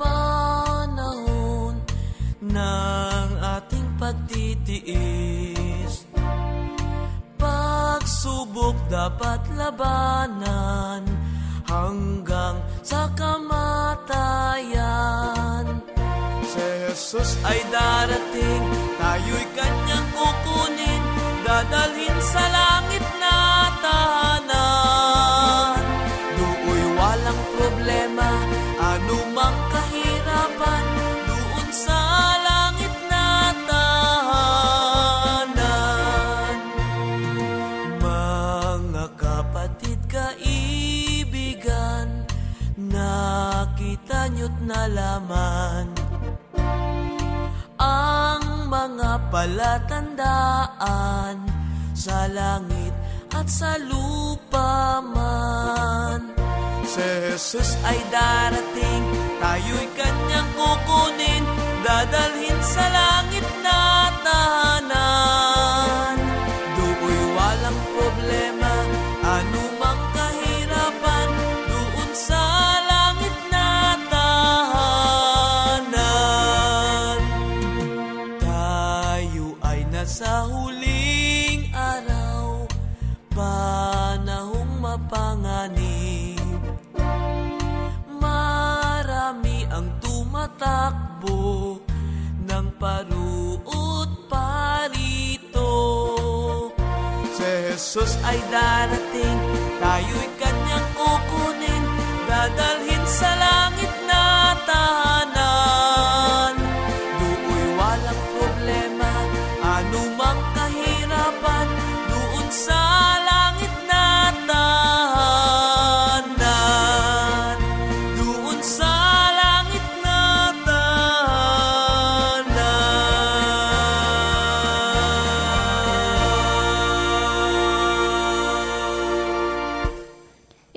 Panahon ng ating pagtitiis. Pagsubok dapat labanan hanggang sa kamatayan. Si Jesus ay darating, tayo'y kanyang kukunin, dadalhin sa langit nyo't nalaman ang mga palatandaan sa langit at sa lupa man. Si Jesus ay darating, tayo'y kanyang kukunin, dadalhin sa langit na tahanan. Jesus ay darating, tayo'y kanyang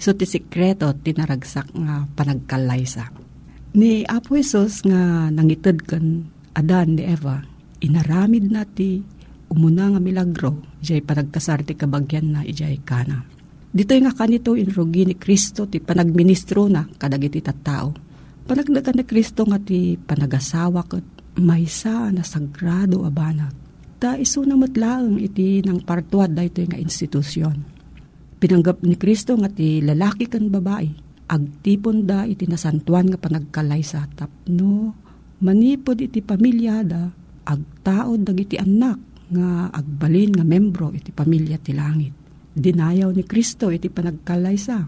iso ti sikreto tinaragsak nga panagkalaysa. Ni Apo Isos nga nangitid kan Adan ni Eva, inaramid na ti umuna nga milagro, ijay panagkasar ti kabagyan na ijay kana. Dito nga kanito inrugi ni Kristo ti panagministro na kadagiti tattao. Panagdagan ni Kristo nga ti panagasawa kat maysa na sagrado a banag. Ta iso na matlaang iti ng partuad da ito nga institusyon. Pinanggap ni Kristo nga ti lalaki kan babae. Agtipon da iti nasantuan nga panagkalay sa tapno. Manipod iti pamilyada. Agtaod dagiti anak nga agbalin nga membro iti pamilya ti langit dinayaw ni Kristo iti panagkalaysa.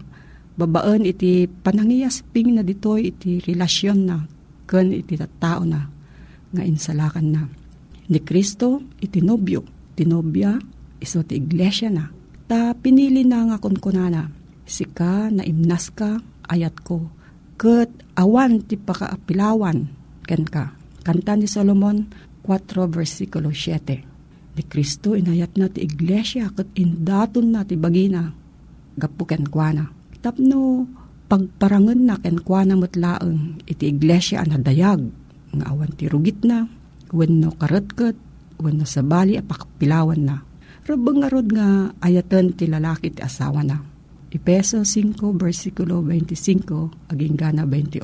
Babaan iti panangiyasping na ditoy iti relasyon na ken iti tao na nga insalakan na. Ni Kristo iti nobyo, tinobya iso ti iglesia na. Ta pinili na nga kunkunana, sika na imnas ka ayat ko, ket awan ti pakaapilawan ken ka. Kanta ni Solomon 4 versikulo 7 ni Kristo inayat na ti iglesia kat indaton na ti bagina gapu ken kuana. Tapno pagparangan na ken kuana mutlaeng iti iglesia ana dayag nga awan ti rugit na wenno karetket wenno sabali apakpilawan na. Rabang nga ayatan ti lalaki ti asawa na. Ipeso 5 versikulo 25 aging gana 28.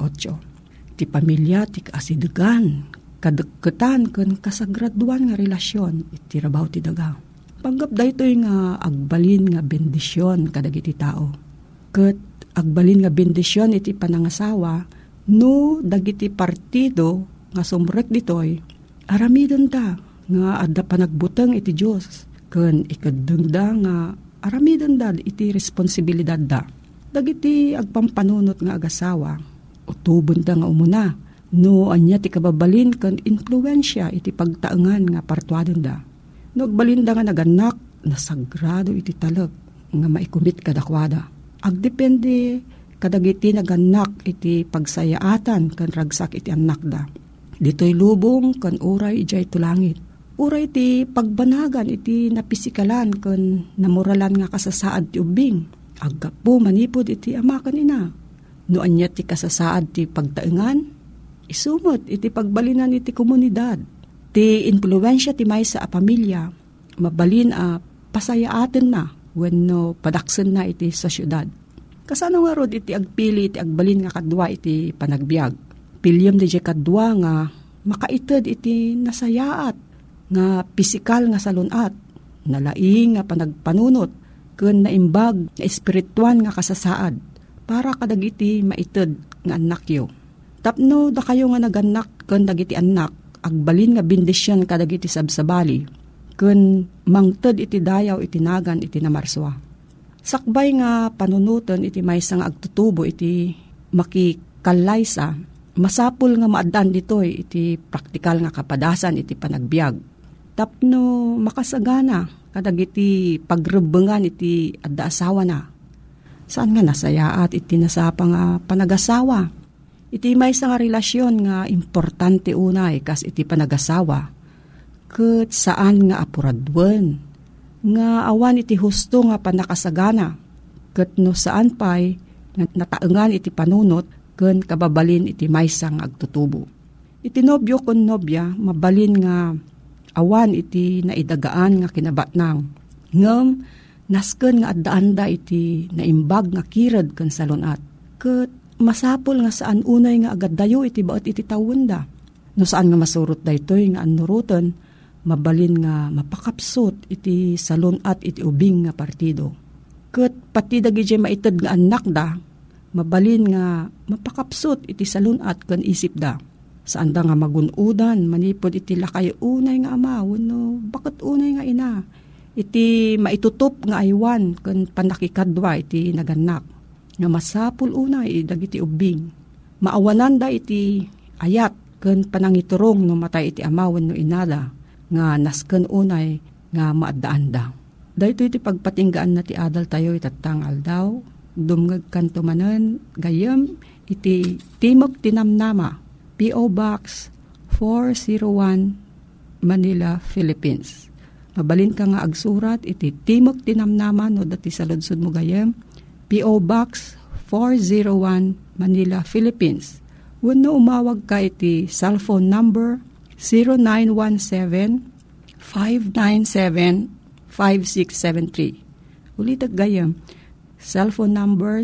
Ti pamilya ti kaasidegan kadagkatan ken kasagraduan nga relasyon iti rabaw ti daga. Panggap daytoy nga agbalin nga bendisyon kadagiti tao. Ket agbalin nga bendisyon iti panangasawa no dagiti partido nga sumrek ditoy aramidon ta nga adda panagbuteng iti Dios ken ikadengda nga aramidon da iti responsibilidad da. Dagiti agpampanunot nga agasawa utubon da nga umuna No, anya ti kababalin kan influensya iti pagtaengan nga partuadon da. No, agbalinda nga naganak na sagrado iti talag nga maikumit kadakwada. Agdepende kadagiti naganak iti pagsayaatan kan ragsak iti anak da. Dito'y lubong kan uray ijay tulangit. Uray ti pagbanagan iti napisikalan kan namuralan nga kasasaad ti ubing. Aggapo manipod iti ama kanina. No anya ti kasasaad ti pagtaengan, isumot iti pagbalinan iti komunidad. Ti influensya ti may sa pamilya, mabalin a pasayaaten na wenno padaksen na iti sa syudad. Kasano nga rod iti agpili iti agbalin nga kadwa iti panagbiag. Pilyam di kadwa nga makaited iti nasayaat nga pisikal nga salunat, nalaing nga panagpanunot, ken naimbag nga espirituan nga kasasaad, para kadagiti maited nga anakyo Tapno da kayo nga naganak ken dagiti anak agbalin nga bendisyon kadagiti sabsabali ken mangted iti dayaw iti nagan iti namarswa. Sakbay nga panunutan iti maysa nga agtutubo iti makikalaysa masapul nga maaddan ditoy iti praktikal nga kapadasan iti panagbiag. Tapno makasagana kadagiti pagrebengan iti adda asawa na. Saan nga nasayaat iti nasapa nga panagasawa? Iti may nga relasyon nga importante unay kas iti panagasawa. Kat saan nga apuradwen. Nga awan iti husto nga panakasagana. Kat no saan pa'y nataengan iti panunot ken kababalin iti maysa nga agtutubo. Iti nobyo kon nobya mabalin nga awan iti naidagaan nga kinabatnang. Ngem nasken nga addaanda iti naimbag nga kirad ken salunat. Ket masapol nga saan unay nga agad dayo iti baot iti tawenda. No saan nga masurot da ito nga anurutan, mabalin nga mapakapsot iti salon at iti ubing nga partido. Kat pati dagi maitad nga anak da, mabalin nga mapakapsot iti salon at kan isip da. Saan da nga magunudan, manipod iti lakay unay nga ama, no, bakit unay nga ina? Iti maitutup nga aywan kan panakikadwa iti naganak nga masapul unay dagiti ubing. Maawanan da iti ayat ken panangiturong no matay iti amawan no inada nga nasken unay nga maadaan da. Dahito iti pagpatinggaan na ti adal tayo itatangal daw, dumngag kanto manen, gayam iti Timog Tinamnama, P.O. Box 401, Manila, Philippines. Mabalin ka nga agsurat iti Timok Tinamnaman no dati sa Ludsud mo gayem. P.O. Box 401 Manila, Philippines. Wano umawag ka iti cellphone number 0917-597-5673. Ulit at gayam, cellphone number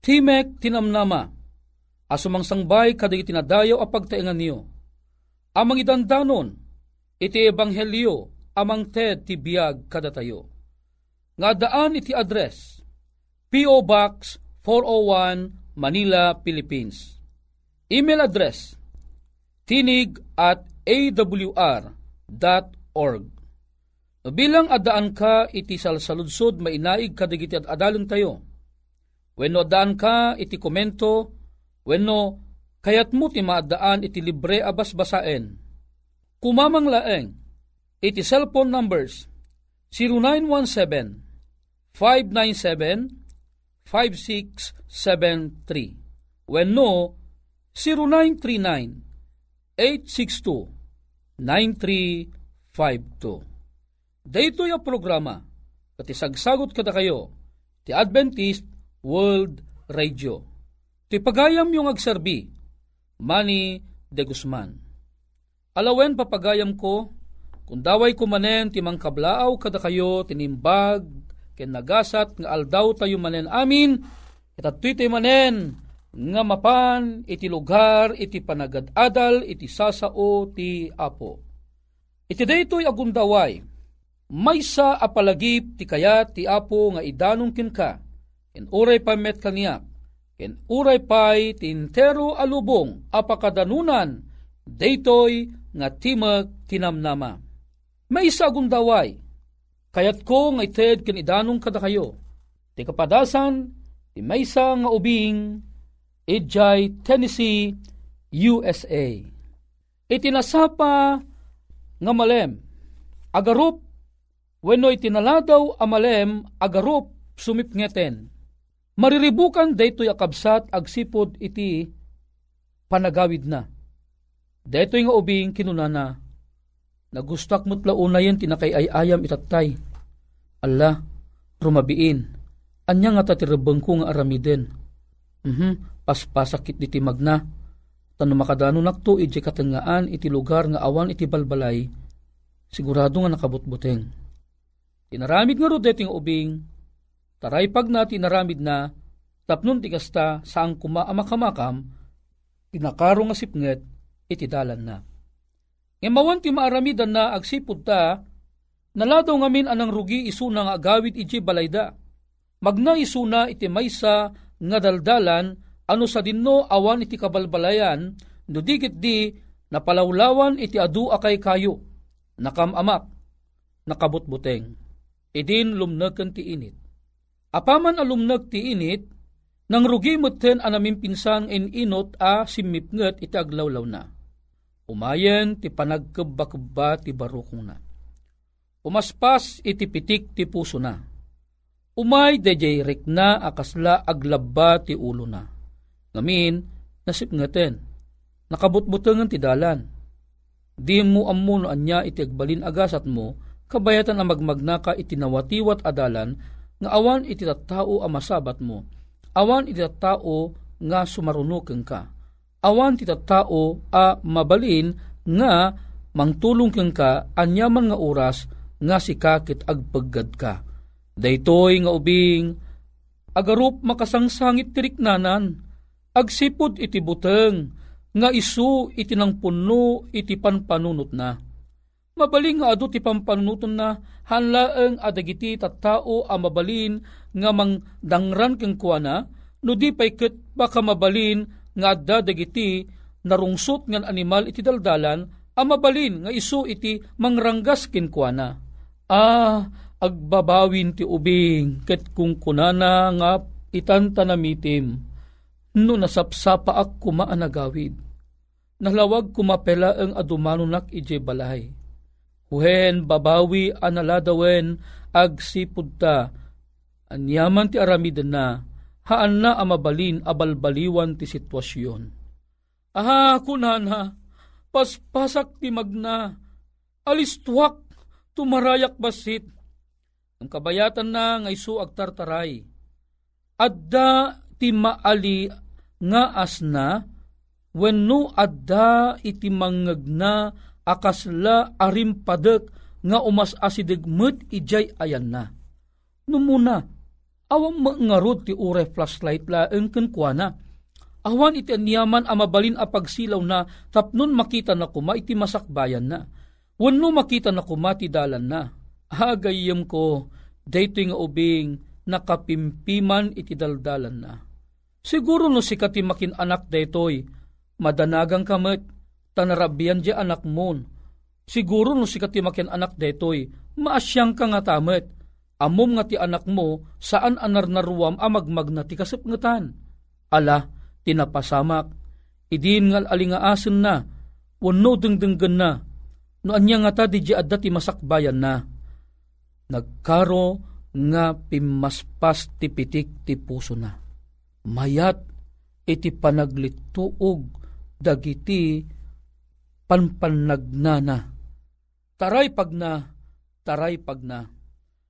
Timek tinamnama. Asumang sangbay kadag itinadayaw a pagtaingan niyo. Amang idandanon, iti ebanghelyo, amang ted ti biyag kada tayo. Nga daan iti address, P.O. Box 401 Manila, Philippines. Email address, tinig at awr.org. Bilang adaan ka iti salsaludsod mainaig kadigiti at adalon tayo. Wenno adaan ka iti komento, wenno kayat mo ti maadaan iti libre abas basaen. Kumamang laeng iti cellphone numbers 0917 597 5673 wenno 0939-862-9352. Dito yung programa, pati sagsagot kada kayo, ti Adventist World Radio. Ti pagayam yung agserbi, Manny de Guzman. Alawen papagayam ko, kung daway ko manen ti mangkablaaw kada kayo, tinimbag, ken nagasat nga aldaw tayo manen amin, itatoy tayo manen, nga mapan iti lugar iti panagadadal iti sasao ti apo. Iti daytoy agundaway, maysa apalagip ti kayat ti apo nga idanong kinka, ken uray pa met kaniyak, ken uray pay ti intero alubong apakadanunan, daytoy nga timag tinamnama. Maysa agundaway, kayat ko nga ited ken idanong kada kayo, ti kapadasan, ti maysa nga ubing, Ijay, Tennessee, USA. Itinasapa nga malem, agarup, wenno itinaladaw amalem, agarup, sumipngeten. Mariribukan daytoy akabsat agsipod iti panagawid na. Daytoy nga ubing kinunana, nagustak mo't launayan tinakay ay ayam itatay. Allah, rumabiin, anya nga tatirabang ko nga aramiden. Mhm, paspasakit iti magna. Tano makadano nakto iti katengaan iti lugar nga awan iti balbalay, sigurado nga nakabutbuteng. Tinaramid nga rodet nga ubing, taray pag na tinaramid na, tapnon ti kasta saang kuma amakamakam, tinakaro nga sipnget iti dalan na. Ngemawan ti maaramidan na agsipod ta, naladaw ngamin anang rugi isuna nga agawid iti balayda. Magna isuna iti maysa nga daldalan ano sa dinno awan iti kabalbalayan, no digit di napalawlawan iti adu akay kayo, nakamamak, nakabutbuteng, idin lumnagkan ti init. Apaman alumnag ti init, nang rugi muten anamin pinsang in inot a simipnget iti aglawlaw na. Umayen ti panagkabakba ti barukong na. Umaspas iti pitik ti puso na. Umay dejay na akasla aglabba ti ulo na Ngamin, nasip ngaten. Nakabutbutangan ti dalan. Di mo ammo no anya iti agbalin agasat mo, kabayatan ang magmagnaka iti nawatiwat adalan, nga awan iti tattao a masabat mo, awan iti tattao nga sumarunuken ka. awan ti tao a mabalin nga mangtulong kang ka anyaman nga oras nga si kakit agpaggad ka. Daytoy nga ubing agarup makasangsangit tiriknanan agsipod iti buteng nga isu iti nang puno iti panpanunot na. Mabaling nga adu ti pampanunuton na hanlaeng adagiti tattao a mabalin nga mang dangran keng kuana no di pay ket baka mabalin nga adda dagiti narungsot ngan animal iti daldalan a mabalin nga isu iti mangranggas kinkwana. Ah, agbabawin ti ubing ket kung kunana nga itanta namitim no nasapsapa ak kumaanagawid. Nalawag kumapela ang adumanunak ije balay. Huhen babawi analadawen ag sipud ta. Anyaman ti aramid na, haan na amabalin abalbaliwan ti sitwasyon. Aha, kunana, paspasak ti magna, alistuak, tumarayak basit. Ang kabayatan na nga isu agtartaray. Adda ti maali nga asna, wenno adda iti mangagna akasla arimpadek nga umas asidegmet ijay ayan na. Numuna, awang mangarod ti ure flashlight la engken kuana. Awan iti anyaman amabalin a pagsilaw na tapnon makita na kuma iti masakbayan na. Wano makita na kuma ti dalan na. Hagayem ko, dayto nga ubing nakapimpiman iti daldalan na. Siguro no si katimakin anak daytoy, madanagang kamet, tanarabian di anak mon. Siguro no si katimakin anak daytoy, maasyang ka nga tamet, amom nga ti anak mo, saan anar naruam amagmag na ti kasapngatan. Ala, tinapasamak, idin ngal alingaasen na, wano dengdenggen na, no anya nga ta di adda ti masakbayan na. Nagkaro nga pimaspas ti pitik ti puso na. Mayat iti panaglituog dagiti panpanagnana. Taray pag na, taray pag na.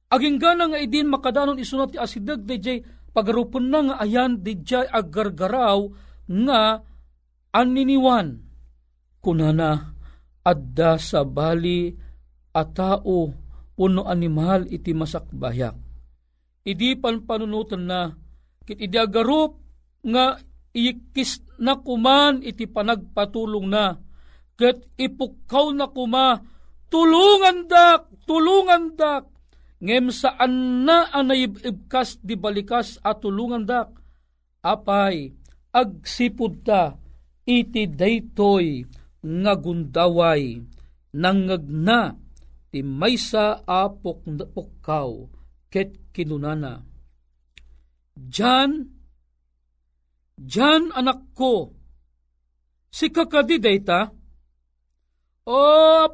Aging gana nga idin makadanon isunat ti asidag DJ pagarupon na nga ayan DJ agargaraw nga aniniwan. Kunana adda sa bali a tao puno animal iti masakbayak. Idi panpanunutan na kit idi agarup nga ikis na kuman iti panagpatulong na ket ipukaw na kuma tulungan dak tulungan dak. Ngem saan na anayibibkas di balikas at tulungan dak. Apay agsipud ta iti daytoy nga gundaway nangagna ti maysa apok pukkaw ket kinunana. Jan, Jan anak ko, si kakadi dayta, o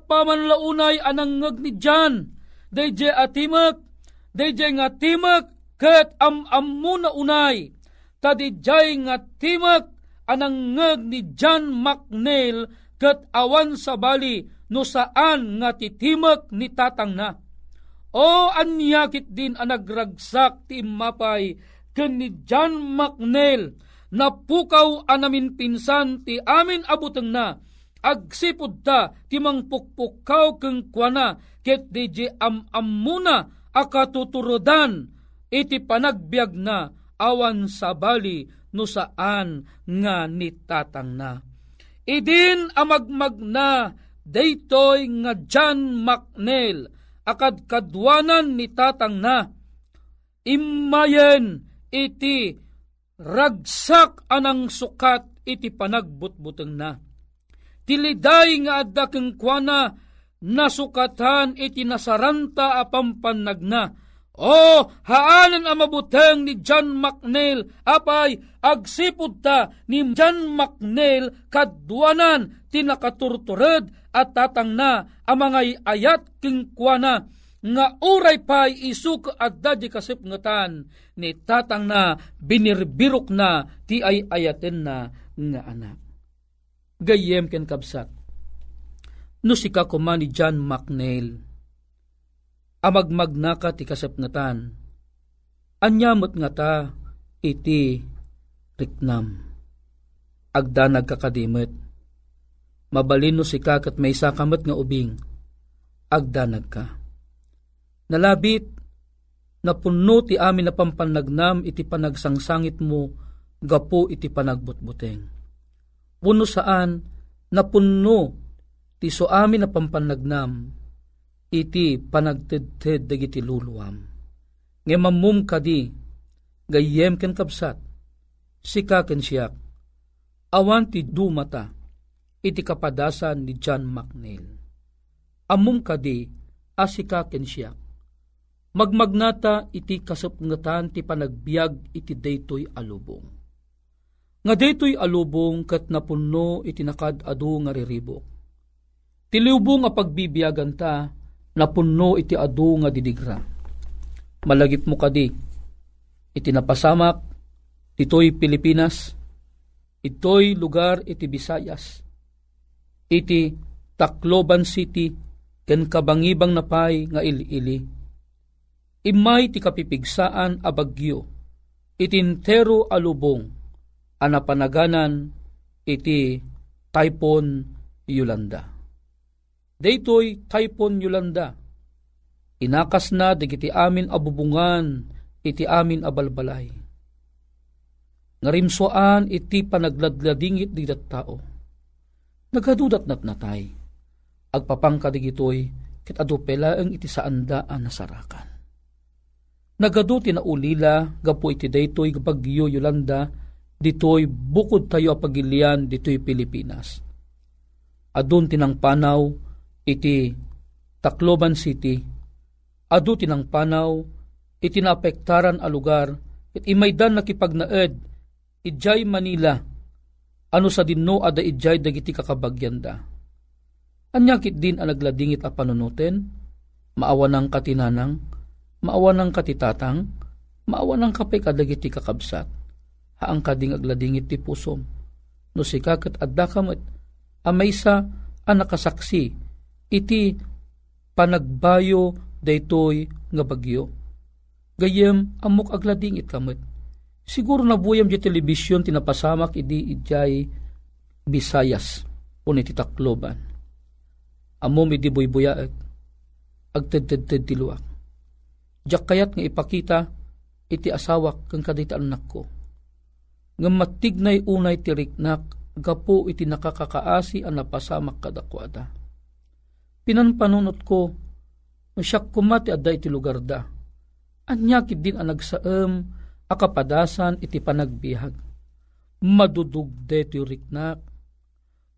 pamanlaunay anangag ni Jan, dayje atimak, dayje nga timak, ket am amuna unay, tadijay nga timak, anangag ni Jan Macnel, ket awan sa bali, no saan nga titimak ni tatang na. O anyakit din ang nagragsak ti mapay ken ni John McNeil na pukaw anamin pinsan ti amin abuteng na agsipod ta ti mangpukpukaw keng kuana ket di am amuna akatuturodan iti panagbiag na awan sa bali no saan nga ni tatang na. Idin amagmag na daytoy nga John McNeil akad kadwanan ni tatang na. Imayen iti ragsak anang sukat iti panagbutbuteng na tiliday nga adda keng nasukatan iti nasaranta apampanag na o, haanan ang mabuteng ni John McNeil, apay, agsipod ta ni John McNeil kadwanan tinakaturtured at tatang na ang mga ayat kingkwana nga uray pay isuk at dadi kasipngatan ni tatang na binirbirok na ti ay ayaten na nga anak. Gayem ken kabsat. No si kuma ni John McNeil amagmag ti kasapnatan. Anyamot nga ta iti riknam. agda nagkakadimot. Mabalin no si kakat may sakamat nga ubing, agda nagka. Nalabit, napuno ti amin na pampanagnam iti panagsangsangit mo, gapo iti panagbutbuteng. Puno saan, napuno ti so amin na pampanagnam, iti panagtedted dagiti luluam. Nga mamum kadi, gayem ken kapsat, sika ken siyak, awan ti dumata, iti kapadasan ni John McNeil. Amum kadi, asika ken siyak, magmagnata iti kasapngatan ti panagbiag iti daytoy alubong. Nga daytoy alubong kat napuno iti nakad adu nga riribok. Tilubong nga pagbibiyagan ta, napuno iti adu nga didigra. Malagip mo kadi, iti napasamak, ito'y Pilipinas, ito'y lugar iti Visayas, iti Tacloban City, ken kabangibang napay nga ili-ili imay ti kapipigsaan a bagyo, itintero alubong, anapanaganan iti Typhoon Yolanda. Daytoy Typhoon Yolanda, inakas na digiti amin abubungan iti amin abalbalay. Ngarimsoan iti panagladladingit di tao. Nagadudat nat natay. Agpapangka digitoy kit adupela ang iti saandaan nasarakan Nagado tinaulila gapo iti daytoy bagyo Yolanda ditoy bukod tayo a pagilian ditoy Pilipinas. Adun tinang panaw iti Tacloban City. Adu tinang panaw iti naapektaran a lugar it imaydan nakipagnaed ijay Manila ano sa dinno ada ijay dagiti kakabagyanda. Anyakit din ang nagladingit a panunuten, maawa ng katinanang, maawa ng katitatang, maawa ng kapay kadagiti kakabsat, haang kading agladingit ti pusom, no si kakat adda kamat, amay sa anakasaksi, iti panagbayo daytoy nga bagyo. Gayem amok agladingit kamat. Siguro na buyam di telebisyon tinapasamak idi ijay Bisayas o iti Tacloban. Amom idi buybuyaag agtedted tiluak Diyak kayat nga ipakita iti asawak kang kadita anak ko. Nga matignay unay tiriknak gapo iti nakakakaasi ang napasamak kadakwada. Pinanpanunot ko, masyak kumati adda iti lugar da. Anyakit din ang nagsaam, akapadasan iti panagbiag. Madudug deto riknak,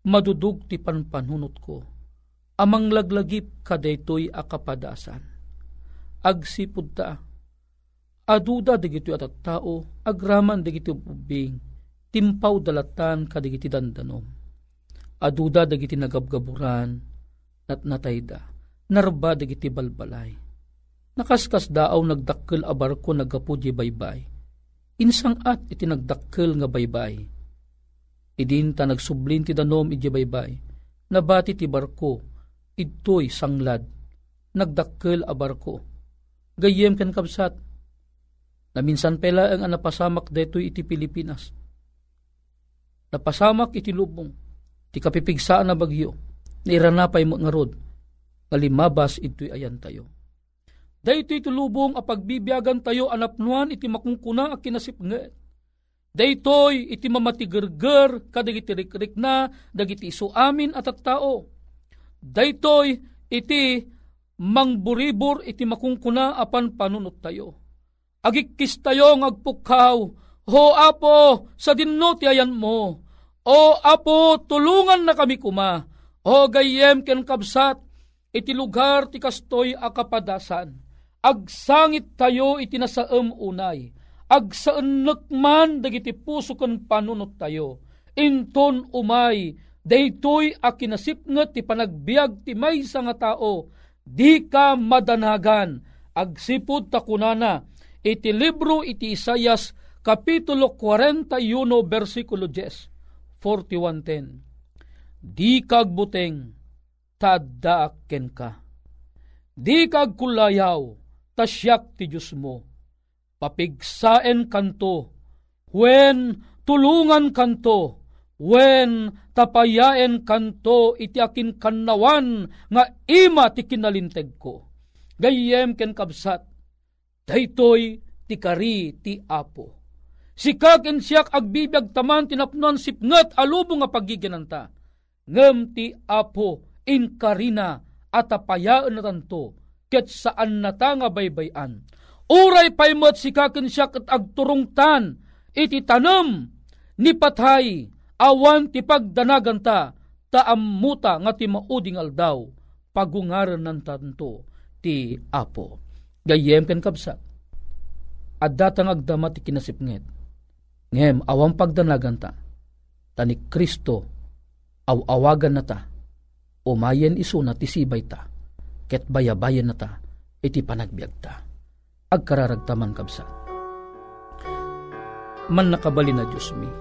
madudug ti panpanunot ko. Amang laglagip kadetoy akapadasan agsipud ta. Aduda digiti at tao, agraman digiti ubing, timpaw dalatan kadigiti dandanom. Aduda digiti nagabgaburan, nat natayda, narba digiti balbalay. Nakaskas daaw nagdakkel a barko nagapudyi baybay. Insang at iti nagdakkel nga baybay. Idin ta nagsublin ti danom iti baybay. Nabati ti barko, ito'y sanglad. Nagdakkel a barko gayem ken kapsat. Na minsan pela ang napasamak detoy iti Pilipinas. Napasamak iti lubong, ti kapipigsaan na bagyo, nairanapay mo nga rod, ngalimabas ito'y ayan tayo. Dayto iti lubong a pagbibiyagan tayo anapnuan iti makungkuna a kinasip nga. Daytoy iti mamatigerger kadagiti rikrik na dagiti iso amin at at tao. Daytoy iti mangburibor iti makungkuna apan panunot tayo. Agikis tayo ngagpukaw, Ho apo, sa dinno ayan mo. O apo, tulungan na kami kuma. O gayem ken kabsat, iti lugar ti kastoy akapadasan. Agsangit tayo iti nasaem unay. Agsaan man dagiti puso ken panunot tayo. Inton umay, daytoy akinasipnget ti panagbiag ti maysa nga tao di ka madanagan, agsipod takunana, iti libro iti Isayas, Kapitulo 41, versikulo 10, 41.10. Di kag buteng, tadaakken ka. Di kag kulayaw, tasyak ti Diyos mo. Papigsaen kanto, when tulungan kanto, When tapayaen kanto iti akin kannawan nga ima ti kinalinteg ko. Gayem ken kabsat, daytoy ti kari ti apo. Sikaken siyak agbibiyag taman tinapnon sipnget alubo nga pagiginanta. Ngem ti apo in karina at apayaan na tanto ket saan nata nga baybayan. Uray paymot sikaken siyak at agturungtan iti tanam ni patay awan ti pagdanaganta taammuta nga ti mauding aldaw pagungaran ng tanto ti apo. Gayem ken kabsat. Addatang agdama ti kinasipnget Ngem, awang pagdanagan ta, tani Kristo, aw-awagan na ta, umayen iso na tisibay ta, ket bayabayan na ta, iti panagbiag ta. Agkararagtaman kabsa. Man nakabali na Diyos mi,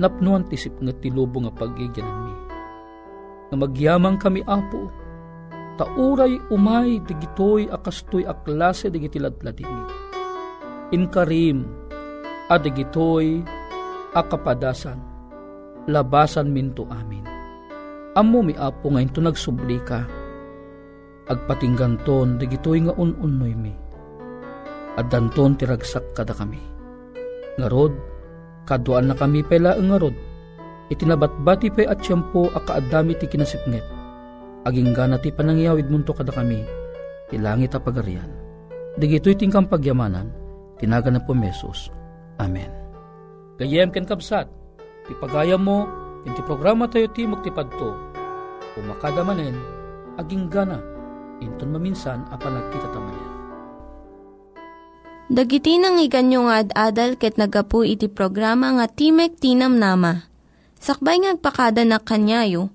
napnuan tisip nga tilubo nga pagigyanan mi. Nga magyamang kami apo, tauray umay digitoy akastoy aklase digiti ladladini. Inkarim, adigitoy akapadasan labasan minto amin. Ammo mi apo nga into nagsubli ka agpatingganton digitoy nga ununnoy mi. Addanton tiragsak kada kami. Ngarod kaduan na kami pela ngarod itinabatbati pay at siyampo akaadami ti kinasipnget aging gana ti panangyawid munto kada kami ilangit a pagarian digitoy tingkang pagyamanan tinaga na po mesos Amen. Gayem ken kabsat, ti pagayam mo, iti programa tayo ti padto, umakada manen, aging gana, inton maminsan apan nagkita tamanen. Dagiti nang iganyo nga ad-adal ket nagapu iti programa nga Timek Tinam Nama. Sakbay ngagpakada na kanyayo,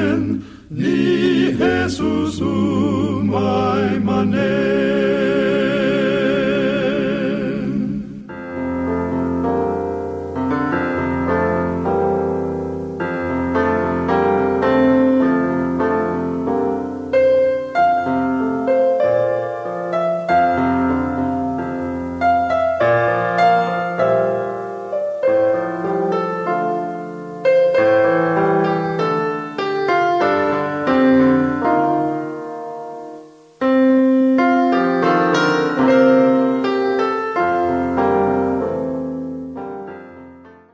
ni Jesús umay manen.